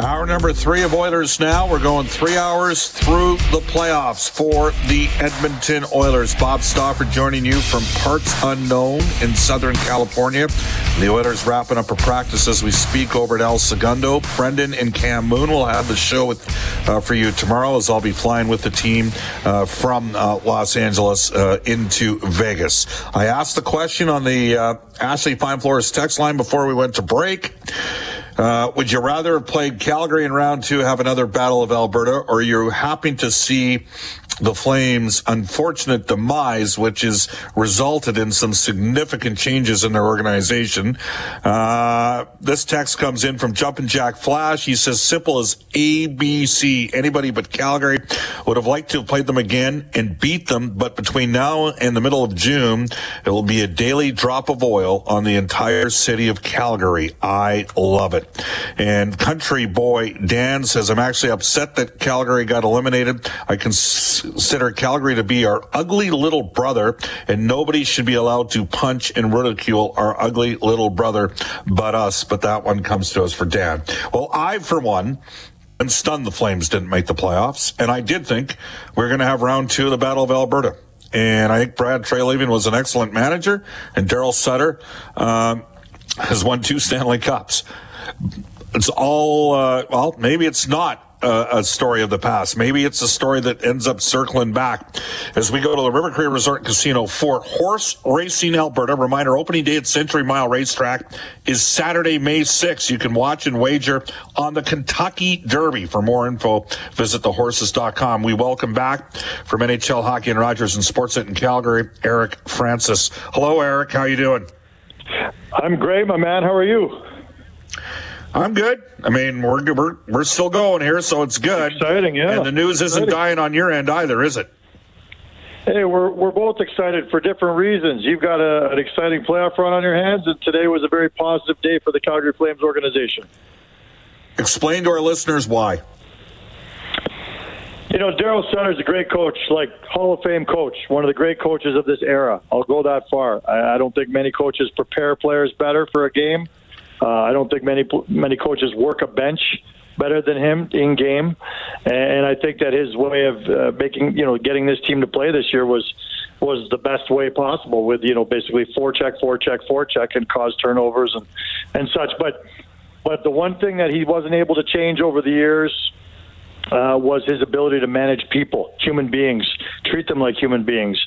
Hour number three of Oilers now. We're going three hours through the playoffs for the Edmonton Oilers. Bob Stauffer joining you from parts unknown in Southern California. The Oilers wrapping up a practice as we speak over at El Segundo. Brendan and Cam Moon will have the show with, uh, for you tomorrow as I'll be flying with the team uh, from uh, Los Angeles uh, into Vegas. I asked the question on the uh, Ashley Fine Floors text line before we went to break. Uh, would you rather have played Calgary in round two, have another Battle of Alberta, or are you happy to see the Flames' unfortunate demise, which has resulted in some significant changes in their organization? Uh, this text comes in from Jumpin' Jack Flash. He says, simple as ABC. Anybody but Calgary would have liked to have played them again and beat them, but between now and the middle of June, it will be a daily drop of oil on the entire city of Calgary. I love it. And country boy Dan says, I'm actually upset that Calgary got eliminated. I consider Calgary to be our ugly little brother, and nobody should be allowed to punch and ridicule our ugly little brother but us. But that one comes to us for Dan. Well, I, for one, and stunned the Flames didn't make the playoffs. And I did think we are going to have round two of the Battle of Alberta. And I think Brad Treliving was an excellent manager, and Daryl Sutter um, has won two Stanley Cups. It's all, uh, well, maybe it's not a story of the past. Maybe it's a story that ends up circling back as we go to the River Cree Resort Casino for Horse Racing Alberta. Reminder, opening day at Century Mile Racetrack is Saturday, May 6th. You can watch and wager on the Kentucky Derby. For more info, visit thehorses.com. We welcome back from NHL Hockey and Rogers and Sportsnet in Calgary, Eric Francis. Hello, Eric. How you doing? I'm great, my man. How are you? I'm good. I mean, we're we're we're still going here, so it's good. Exciting, yeah. And the news isn't Exciting. dying on your end either, is it? Hey, we're we're both excited for different reasons. You've got a, an exciting playoff run on your hands, and today was a very positive day for the Calgary Flames organization. Explain to our listeners why. You know, Daryl Sutter's a great coach, like Hall of Fame coach, one of the great coaches of this era. I'll go that far. I, I don't think many coaches prepare players better for a game. Uh, I don't think many many coaches work a bench better than him in game, and I think that his way of uh, making you know getting this team to play this year was was the best way possible with you know basically four check, four check, four check, and cause turnovers and and such. But but the one thing that he wasn't able to change over the years uh, was his ability to manage people, human beings, treat them like human beings.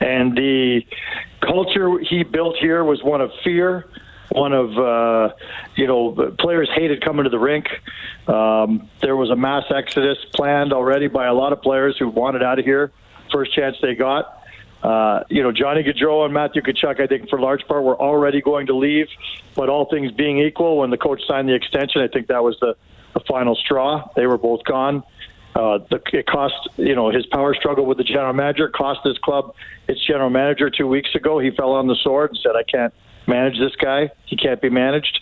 And the culture he built here was one of fear, one of, uh, you know, players hated coming to the rink. Um, there was a mass exodus planned already by a lot of players who wanted out of here first chance they got. Uh, you know, Johnny Gaudreau and Matthew Tkachuk, I think for large part, were already going to leave. But all things being equal, when the coach signed the extension, I think that was the, the final straw. They were both gone. Uh, the, it cost, you know, his power struggle with the general manager cost this club its general manager two weeks ago. He fell on the sword and said, "I can't manage this guy. He can't be managed."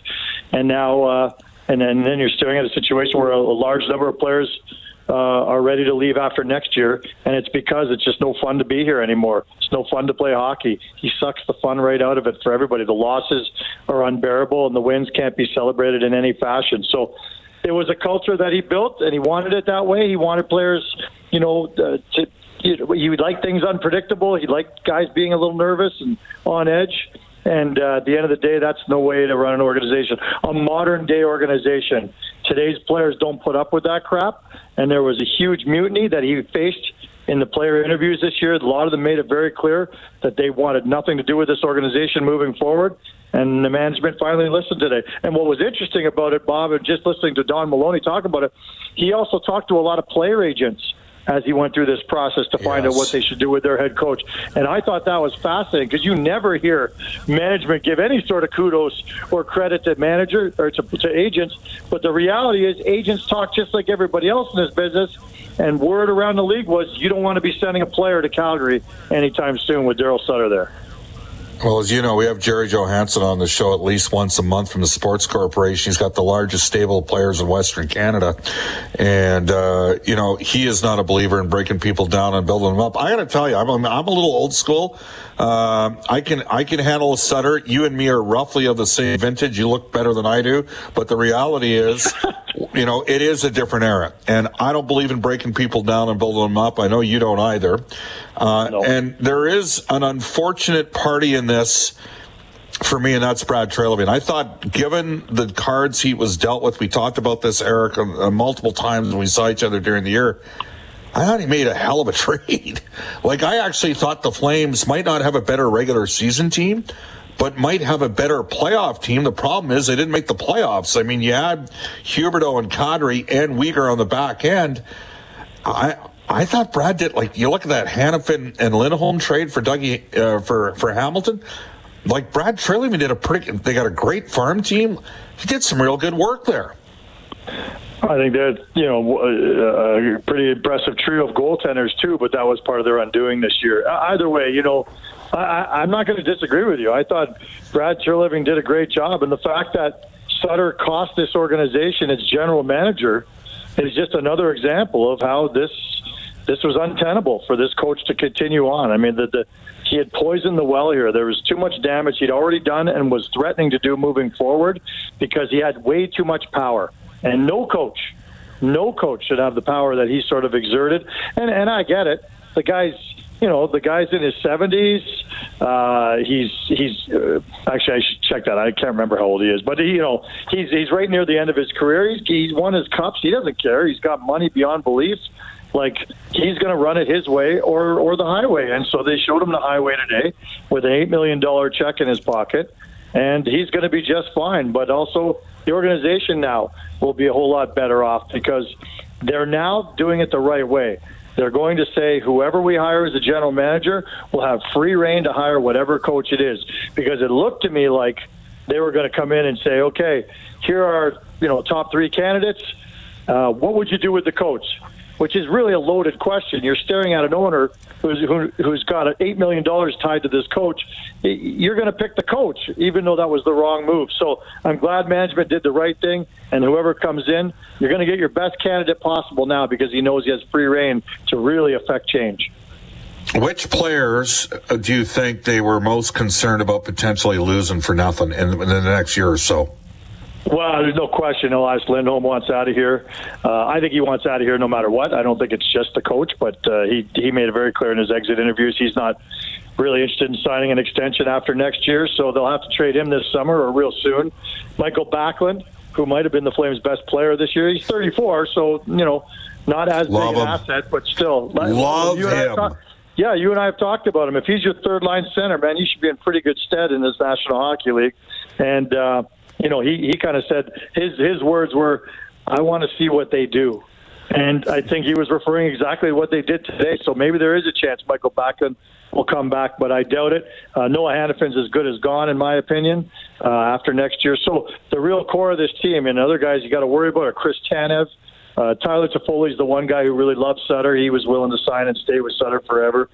And now, uh, and then, and then you're staring at a situation where a, a large number of players uh, are ready to leave after next year, and it's because it's just no fun to be here anymore. It's no fun to play hockey. He sucks the fun right out of it for everybody. The losses are unbearable, and the wins can't be celebrated in any fashion. So it was a culture that he built, and he wanted it that way. He wanted players, you know, uh, to he would like things unpredictable. He liked guys being a little nervous and on edge. And uh, at the end of the day, that's no way to run an organization. A modern day organization. Today's players don't put up with that crap. And there was a huge mutiny that he faced in the player interviews this year. A lot of them made it very clear that they wanted nothing to do with this organization moving forward. And the management finally listened today. And what was interesting about it, Bob, and just listening to Don Maloney talk about it, he also talked to a lot of player agents as he went through this process to find yes. out what they should do with their head coach. And I thought that was fascinating because you never hear management give any sort of kudos or credit to manager or to, to agents. But the reality is, agents talk just like everybody else in this business. And word around the league was you don't want to be sending a player to Calgary anytime soon with Daryl Sutter there. Well, as you know, we have Jerry Johansson on the show at least once a month from the Sports Corporation. He's got the largest stable of players in Western Canada. And, uh, you know, he is not a believer in breaking people down and building them up. I got to tell you, I'm, I'm a little old school. Uh, I can I can handle a Sutter. You and me are roughly of the same vintage. You look better than I do, but the reality is, you know, it is a different era, and I don't believe in breaking people down and building them up. I know you don't either. Uh, no. And there is an unfortunate party in this for me, and that's Brad Treliving. I thought, given the cards he was dealt with, we talked about this, Eric, uh, multiple times when we saw each other during the year. I thought he made a hell of a trade. like, I actually thought the Flames might not have a better regular season team, but might have a better playoff team. The problem is they didn't make the playoffs. I mean, you had Huberdeau and Kadri and Weegar on the back end. I I thought Brad did like you look at that Hanifin and Lindholm trade for Dougie uh, for for Hamilton. Like Brad Treliving did a pretty. They got a great farm team. He did some real good work there. I think that you know a pretty impressive trio of goaltenders too, but that was part of their undoing this year. Either way, you know, I, I'm not going to disagree with you. I thought Brad Treliving did a great job, and the fact that Sutter cost this organization its general manager is just another example of how this this was untenable for this coach to continue on. I mean, the, the he had poisoned the well here. There was too much damage he'd already done and was threatening to do moving forward because he had way too much power. And no coach, no coach should have the power that he sort of exerted. And and I get it. The guy's you know the guy's in his 70s. Uh, he's he's uh, actually I should check that. I can't remember how old he is, but he, you know he's he's right near the end of his career. He's he's won his cups. He doesn't care. He's got money beyond belief. Like he's going to run it his way or or the highway. And so they showed him the highway today with an eight million dollar check in his pocket, and he's going to be just fine. But also the organization now will be a whole lot better off because they're now doing it the right way. They're going to say whoever we hire as a general manager will have free reign to hire whatever coach it is. Because it looked to me like they were going to come in and say, okay, here are you know top three candidates. Uh, what would you do with the coach? Which is really a loaded question. You're staring at an owner who's who, who's got eight million dollars tied to this coach. You're going to pick the coach, even though that was the wrong move. So I'm glad management did the right thing, and whoever comes in, you're going to get your best candidate possible now because he knows he has free reign to really affect change. Which players uh, do you think they were most concerned about potentially losing for nothing in, in the next year or so? Well, there's no question Elias Lindholm wants out of here. Uh, I think he wants out of here no matter what. I don't think it's just the coach, but uh, he he made it very clear in his exit interviews he's not really interested in signing an extension after next year. So they'll have to trade him this summer or real soon. Michael Backlund, who might have been the Flames' best player this year, he's 34, so you know not as Love big an him. asset, but still love him. yeah, you and I have talked about him. If he's your third line center, man, you should be in pretty good stead in this National Hockey League. And uh, you know, he, he kind of said his his words were, "I want to see what they do," and I think he was referring exactly what they did today. So maybe there is a chance Michael Backlund will come back, but I doubt it. Uh, Noah Hanifin's as good as gone, in my opinion, uh, after next year. So the real core of this team and other guys you got to worry about are Chris Tanev. Uh, Tyler Toffoli is the one guy who really loves Sutter. He was willing to sign and stay with Sutter forever.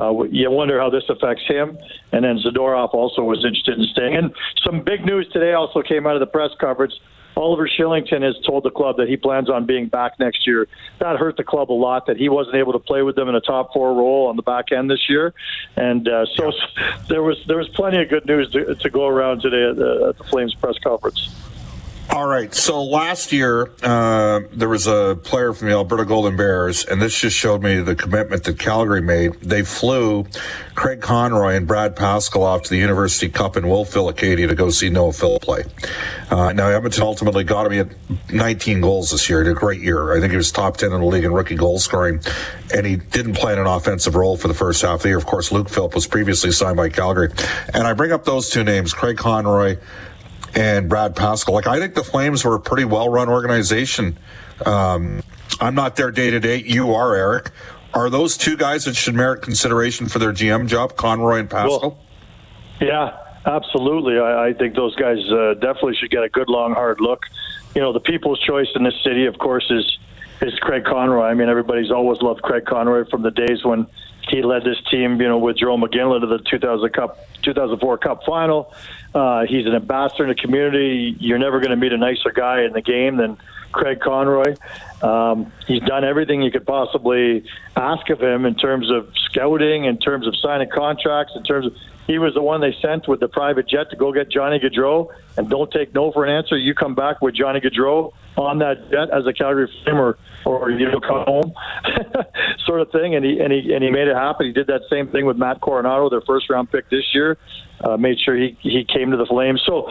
Uh, you wonder how this affects him. And then Zadorov also was interested in staying. And some big news today also came out of the press conference. Oliver Kylington has told the club that he plans on being back next year. That hurt the club a lot that he wasn't able to play with them in a top four role on the back end this year, and uh, so there was there was plenty of good news to, to go around today at the, at the Flames press conference. All right. So last year, uh, there was a player from the Alberta Golden Bears, and this just showed me the commitment that Calgary made. They flew Craig Conroy and Brad Pascall off to the University Cup in Wolfville, Acadia to go see Noah Philp play. Uh, now, Edmonton ultimately got him. Had 19 goals this year. He a great year. I think he was top 10 in the league in rookie goal scoring, and he didn't play in an offensive role for the first half of the year. Of course, Luke Philp was previously signed by Calgary. And I bring up those two names, Craig Conroy and Brad Pascall. Like I think the Flames were a pretty well run organization. Um, I'm not there day to day. You are, Eric. Are those two guys that should merit consideration for their GM job, Conroy and Pascall? Well, yeah, absolutely. I, I think those guys uh, definitely should get a good, long, hard look. You know, the people's choice in this city, of course, is is Craig Conroy. I mean, everybody's always loved Craig Conroy from the days when he led this team, you know, with Jarome Iginla to the 2000 Cup, 2004 Cup final. Uh, he's an ambassador in the community. You're never going to meet a nicer guy in the game than Craig Conroy. Um, he's done everything you could possibly ask of him in terms of scouting, in terms of signing contracts, in terms of he was the one they sent with the private jet to go get Johnny Gaudreau, and don't take no for an answer. You come back with Johnny Gaudreau on that jet as a Calgary Flame or, you know come home, sort of thing. And he and he and he made it happen. He did that same thing with Matt Coronato, their first round pick this year. Uh, made sure he he came to the Flames. So.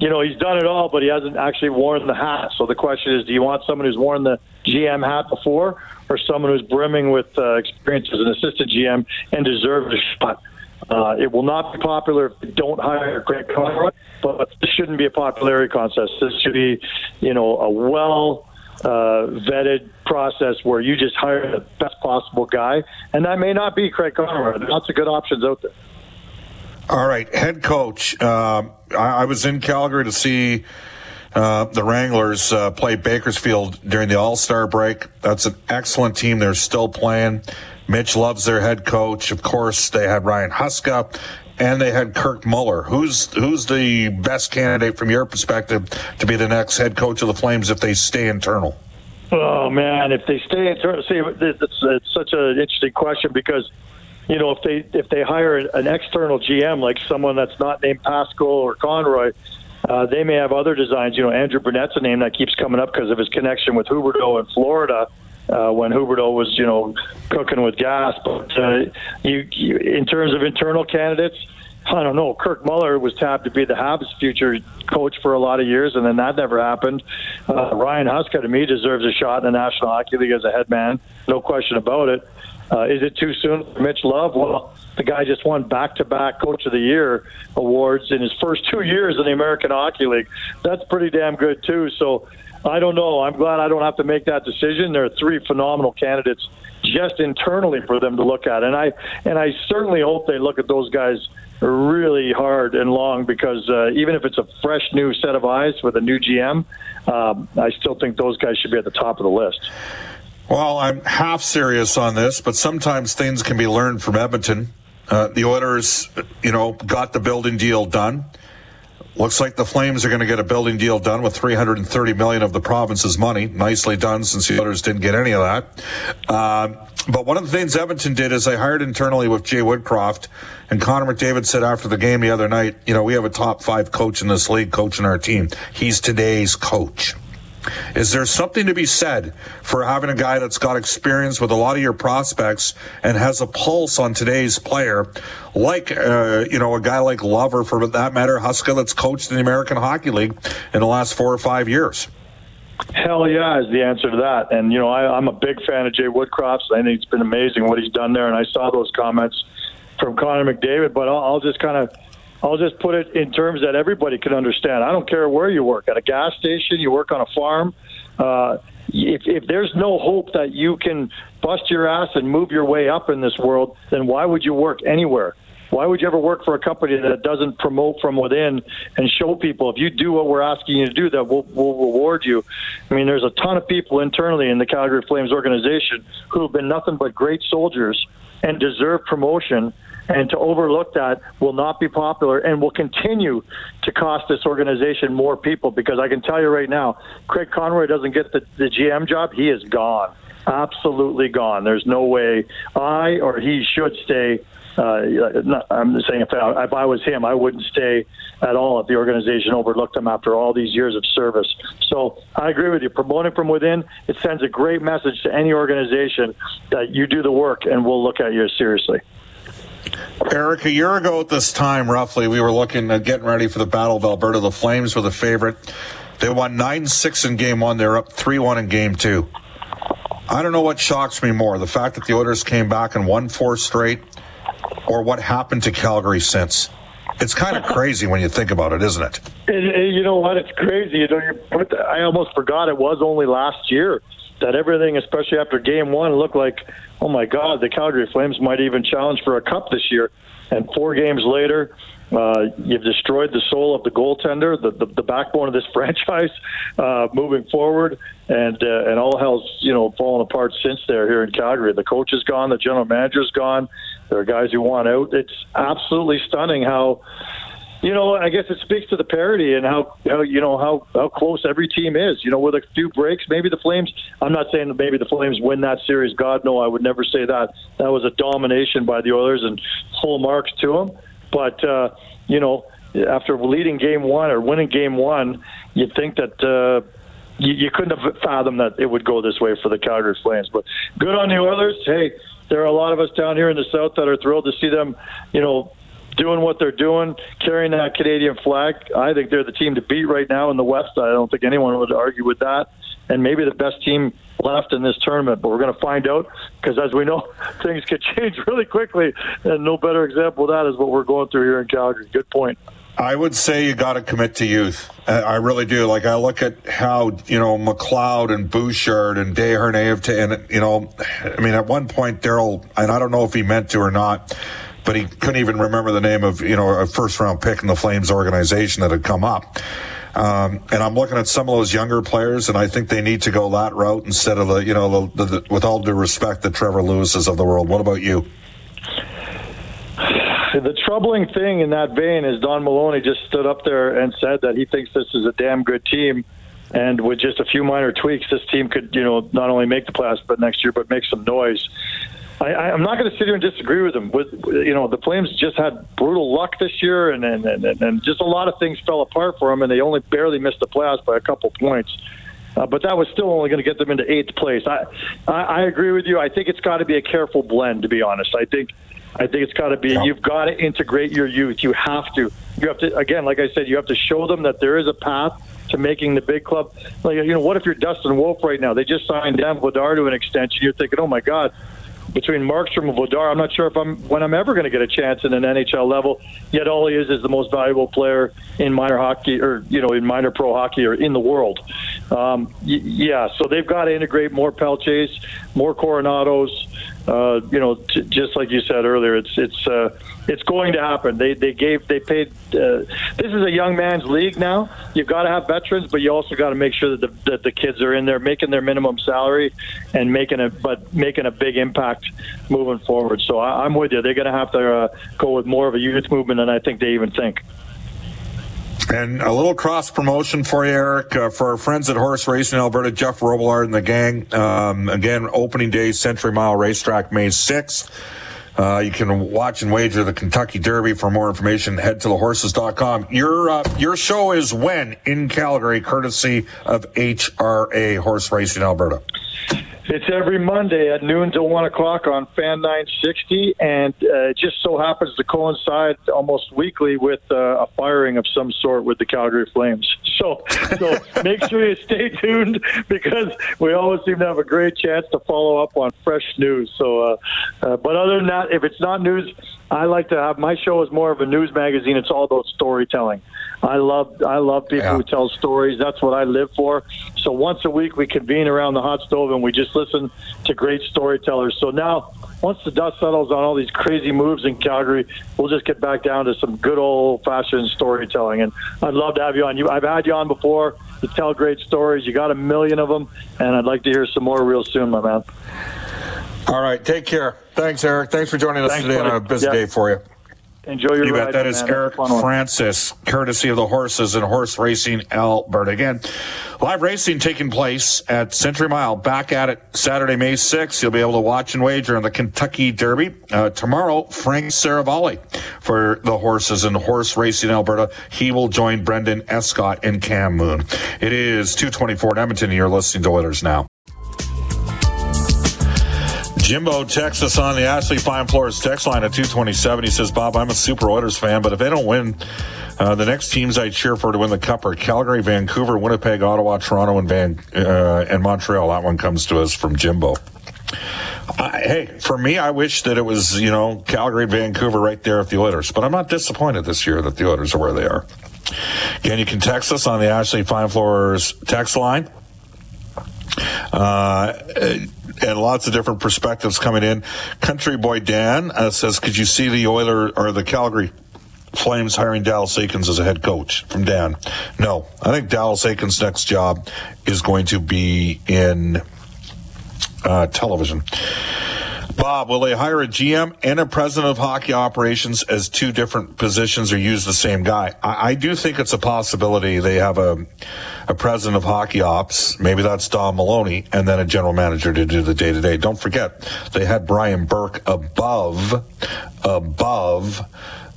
You know, he's done it all, but he hasn't actually worn the hat. So the question is, do you want someone who's worn the GM hat before, or someone who's brimming with uh, experience as an assistant GM and deserves a shot? Uh, it will not be popular if they don't hire Craig Conroy, but this shouldn't be a popularity contest. This should be, you know, a well uh, vetted process where you just hire the best possible guy, and that may not be Craig Conroy. Lots of good options out there. All right, head coach. Uh, I, I, was in Calgary to see. Uh, the Wranglers uh, play Bakersfield during the All Star break. That's an excellent team. They're still playing. Mitch Love's their head coach. Of course, they had Ryan Huska and they had Kirk Muller. Who's who's the best candidate from your perspective to be the next head coach of the Flames if they stay internal? Oh man, if they stay internal, see, it's, it's such an interesting question because you know if they if they hire an external GM like someone that's not named Pascall or Conroy. Uh, they may have other designs. You know, Andrew Brunette's a name that keeps coming up because of his connection with Huberdeau in Florida uh, when Huberdeau was, you know, cooking with gas. But uh, you, you, in terms of internal candidates, I don't know. Kirk Muller was tapped to be the Habs' future coach for a lot of years, and then that never happened. Uh, Ryan Huska, to me, deserves a shot in the National Hockey League as a head man. No question about it. Uh, is it too soon for Mitch Love? Well, the guy just won back-to-back Coach of the Year awards in his first two years in the American Hockey League. That's pretty damn good too. So I don't know. I'm glad I don't have to make that decision. There are three phenomenal candidates just internally for them to look at, and I and I certainly hope they look at those guys really hard and long because uh, even if it's a fresh new set of eyes with a new GM, um, I still think those guys should be at the top of the list. Well, I'm half serious on this, but sometimes things can be learned from Edmonton. Uh, the Oilers, you know, got the building deal done. Looks like the Flames are going to get a building deal done with 330 million of the province's money. Nicely done, since the others didn't get any of that. Uh, but one of the things Edmonton did is they hired internally with Jay Woodcroft, and Connor McDavid said after the game the other night, you know, we have a top five coach in this league coaching our team. He's today's coach. Is there something to be said for having a guy that's got experience with a lot of your prospects and has a pulse on today's player, like uh, you know a guy like Lover, for that matter, Huska, that's coached in the American Hockey League in the last four or five years? Hell yeah, is the answer to that. And you know, I, I'm a big fan of Jay Woodcroft. I think it's been amazing what he's done there, and I saw those comments from Connor McDavid. But I'll, I'll just kind of I'll just put it in terms that everybody can understand. I don't care where you work at a gas station, you work on a farm. Uh, if, if there's no hope that you can bust your ass and move your way up in this world, then why would you work anywhere? Why would you ever work for a company that doesn't promote from within and show people if you do what we're asking you to do, that we'll, we'll reward you? I mean, there's a ton of people internally in the Calgary Flames organization who have been nothing but great soldiers and deserve promotion and to overlook that will not be popular and will continue to cost this organization more people because I can tell you right now, Craig Conroy doesn't get the, the GM job, he is gone. absolutely gone. There's no way I or he should stay. Uh, not, I'm saying if I, if I was him, I wouldn't stay at all if the organization overlooked him after all these years of service. So I agree with you. Promoting from within, it sends a great message to any organization that you do the work and we'll look at you seriously. Eric, a year ago at this time, roughly, we were looking at getting ready for the Battle of Alberta. The Flames were the favorite. They won 9 6 in game one. They're up 3 1 in game two. I don't know what shocks me more the fact that the Oilers came back and won four straight, or what happened to Calgary since. It's kind of crazy when you think about it, isn't it? And, and you know what? It's crazy. You know, you put I almost forgot it was only last year that everything, especially after game one, looked like, oh my God, the Calgary Flames might even challenge for a cup this year. And four games later, uh, you've destroyed the soul of the goaltender, the, the, the backbone of this franchise uh, moving forward, and uh, and all hell's you know fallen apart since there here in Calgary. The coach is gone, the general manager's gone. There are guys who want out. It's absolutely stunning how you know, I guess it speaks to the parity and how, how you know how how close every team is. You know, with a few breaks, maybe the Flames. I'm not saying that maybe the Flames win that series. God, no, I would never say that. That was a domination by the Oilers and full marks to them. But uh, you know, after leading game one or winning game one, you'd think that. Uh, you, you couldn't have fathomed that it would go this way for the Calgary Flames, but good on the Oilers. Hey, there are a lot of us down here in the South that are thrilled to see them, you know, doing what they're doing, carrying that Canadian flag. I think they're the team to beat right now in the West. I don't think anyone would argue with that. And maybe the best team left in this tournament, but we're going to find out because, as we know, things could change really quickly. And no better example of that is what we're going through here in Calgary. Good point. I would say you got to commit to youth. I really do. Like I look at how you know McLeod and Bouchard and Dehernay have to, and you know, I mean, at one point Daryl, and I don't know if he meant to or not but he couldn't even remember the name of you know a first round pick in the Flames organization that had come up. Um, and I'm looking at some of those younger players, and I think they need to go that route instead of the you know the, the, with all due respect the Trevor Lewis's of the world. What about you? The troubling thing in that vein is Don Maloney just stood up there and said that he thinks this is a damn good team, and with just a few minor tweaks, this team could you know not only make the playoffs but next year, but make some noise. I, I'm not going to sit here and disagree with him. With you know, the Flames just had brutal luck this year, and and, and, and just a lot of things fell apart for them, and they only barely missed the playoffs by a couple points. Uh, but that was still only going to get them into eighth place. I, I I agree with you. I think it's got to be a careful blend, to be honest. I think I think it's got to be. You've got to integrate your youth. You have to. You have to again, like I said, you have to show them that there is a path to making the big club. Like you know, what if you're Dustin Wolf right now? They just signed Dan Vladar to an extension. You're thinking, oh my God, between Markstrom and Vladar, I'm not sure if I'm when I'm ever going to get a chance in an NHL level. Yet all he is is the most valuable player in minor hockey, or you know, in minor pro hockey, or in the world. Um, y- yeah, so they've got to integrate more Pelletiers, more Coronatos. Uh, you know, t- just like you said earlier, it's it's uh, it's going to happen. They they gave they paid. Uh, this is a young man's league now. You've got to have veterans, but you also got to make sure that the that the kids are in there making their minimum salary and making a but making a big impact moving forward. So I, I'm with you. They're going to have to uh, go with more of a youth movement than I think they even think. And a little cross promotion for you, Eric, uh, for our friends at Horse Racing Alberta, Jeff Robillard and the gang. Um, again, opening day, Century Mile Racetrack, May 6th. Uh, you can watch and wager the Kentucky Derby. For more information, head to thehorses.com. Your uh, your show is when in Calgary, courtesy of HRA Horse Racing Alberta. It's every Monday at noon till one o'clock on Fan 960, and uh, it just so happens to coincide almost weekly with uh, a firing of some sort with the Calgary Flames. So, so make sure you stay tuned because we always seem to have a great chance to follow up on fresh news. So, uh, uh, but other than that, if it's not news, I like to have my show is more of a news magazine. It's all about storytelling. I love I love people Yeah. who tell stories. That's what I live for. So once a week we convene around the hot stove and we just listen to great storytellers. So now once the dust settles on all these crazy moves in Calgary, we'll just get back down to some good old fashioned storytelling. And I'd love to have you on. You I've had you on before. You tell great stories. You got a million of them, and I'd like to hear some more real soon, my man. All right, take care. Thanks, Eric. Thanks for joining us Thanks, today on a busy Yeah. day for you. Enjoy your you ride. bet. That is man. is Have a Eric. Francis, courtesy of the Horses and Horse Racing Alberta. Again, live racing taking place at Century Mile. Back at it Saturday, May 6th. You'll be able to watch and wager on the Kentucky Derby. Uh, tomorrow, Frank Seravalli for the Horses and Horse Racing Alberta. He will join Brendan Escott and Cam Moon. It is 224 in Edmonton, and you're listening to Oilers Now. Jimbo texts us on the Ashley Fine Floors text line at 227. He says, Bob, I'm a super Oilers fan, but if they don't win, uh, the next teams I cheer for to win the Cup are Calgary, Vancouver, Winnipeg, Ottawa, Toronto, and Van uh, and Montreal. That one comes to us from Jimbo. Hey, for me, I wish that it was you know Calgary, Vancouver, right there with the Oilers. But I'm not disappointed this year that the Oilers are where they are. Again, you can text us on the Ashley Fine Floors text line. Uh, and lots of different perspectives coming in. Country boy Dan uh, says, "Could you see the Oiler or the Calgary Flames hiring Dallas Eakins as a head coach?" From Dan, no. I think Dallas Eakins' next job is going to be in uh, television. Bob, will they hire a GM and a president of hockey operations as two different positions or use the same guy? I, I do think it's a possibility they have a, a president of hockey ops, maybe that's Don Maloney, and then a general manager to do the day to day. Don't forget, they had Brian Burke above, above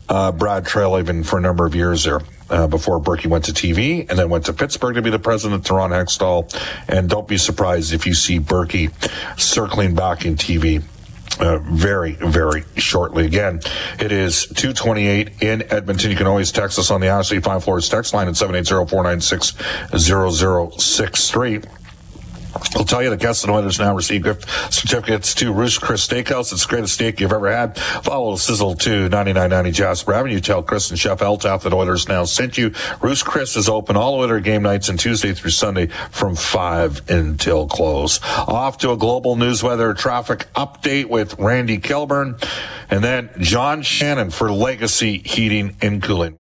uh, Brad Treliving for a number of years there. Uh, before Burkie went to TV and then went to Pittsburgh to be the president of Ron Hextall. And don't be surprised if you see Burkie circling back in TV uh, very, very shortly. Again, it is 228 in Edmonton. You can always text us on the Ashley Fine Floors text line at 780-496-0063. I'll tell you, the guests and Oilers now receive gift certificates to Ruth's Chris Steakhouse. It's the greatest steak you've ever had. Follow Sizzle to 9990 Jasper Avenue. Tell Chris and Chef Eltaff that Oilers now sent you. Ruth's Chris is open all Oiler game nights and Tuesday through Sunday from 5 until close. Off to a global news weather traffic update with Randy Kilburn. And then John Shannon for Legacy Heating and Cooling.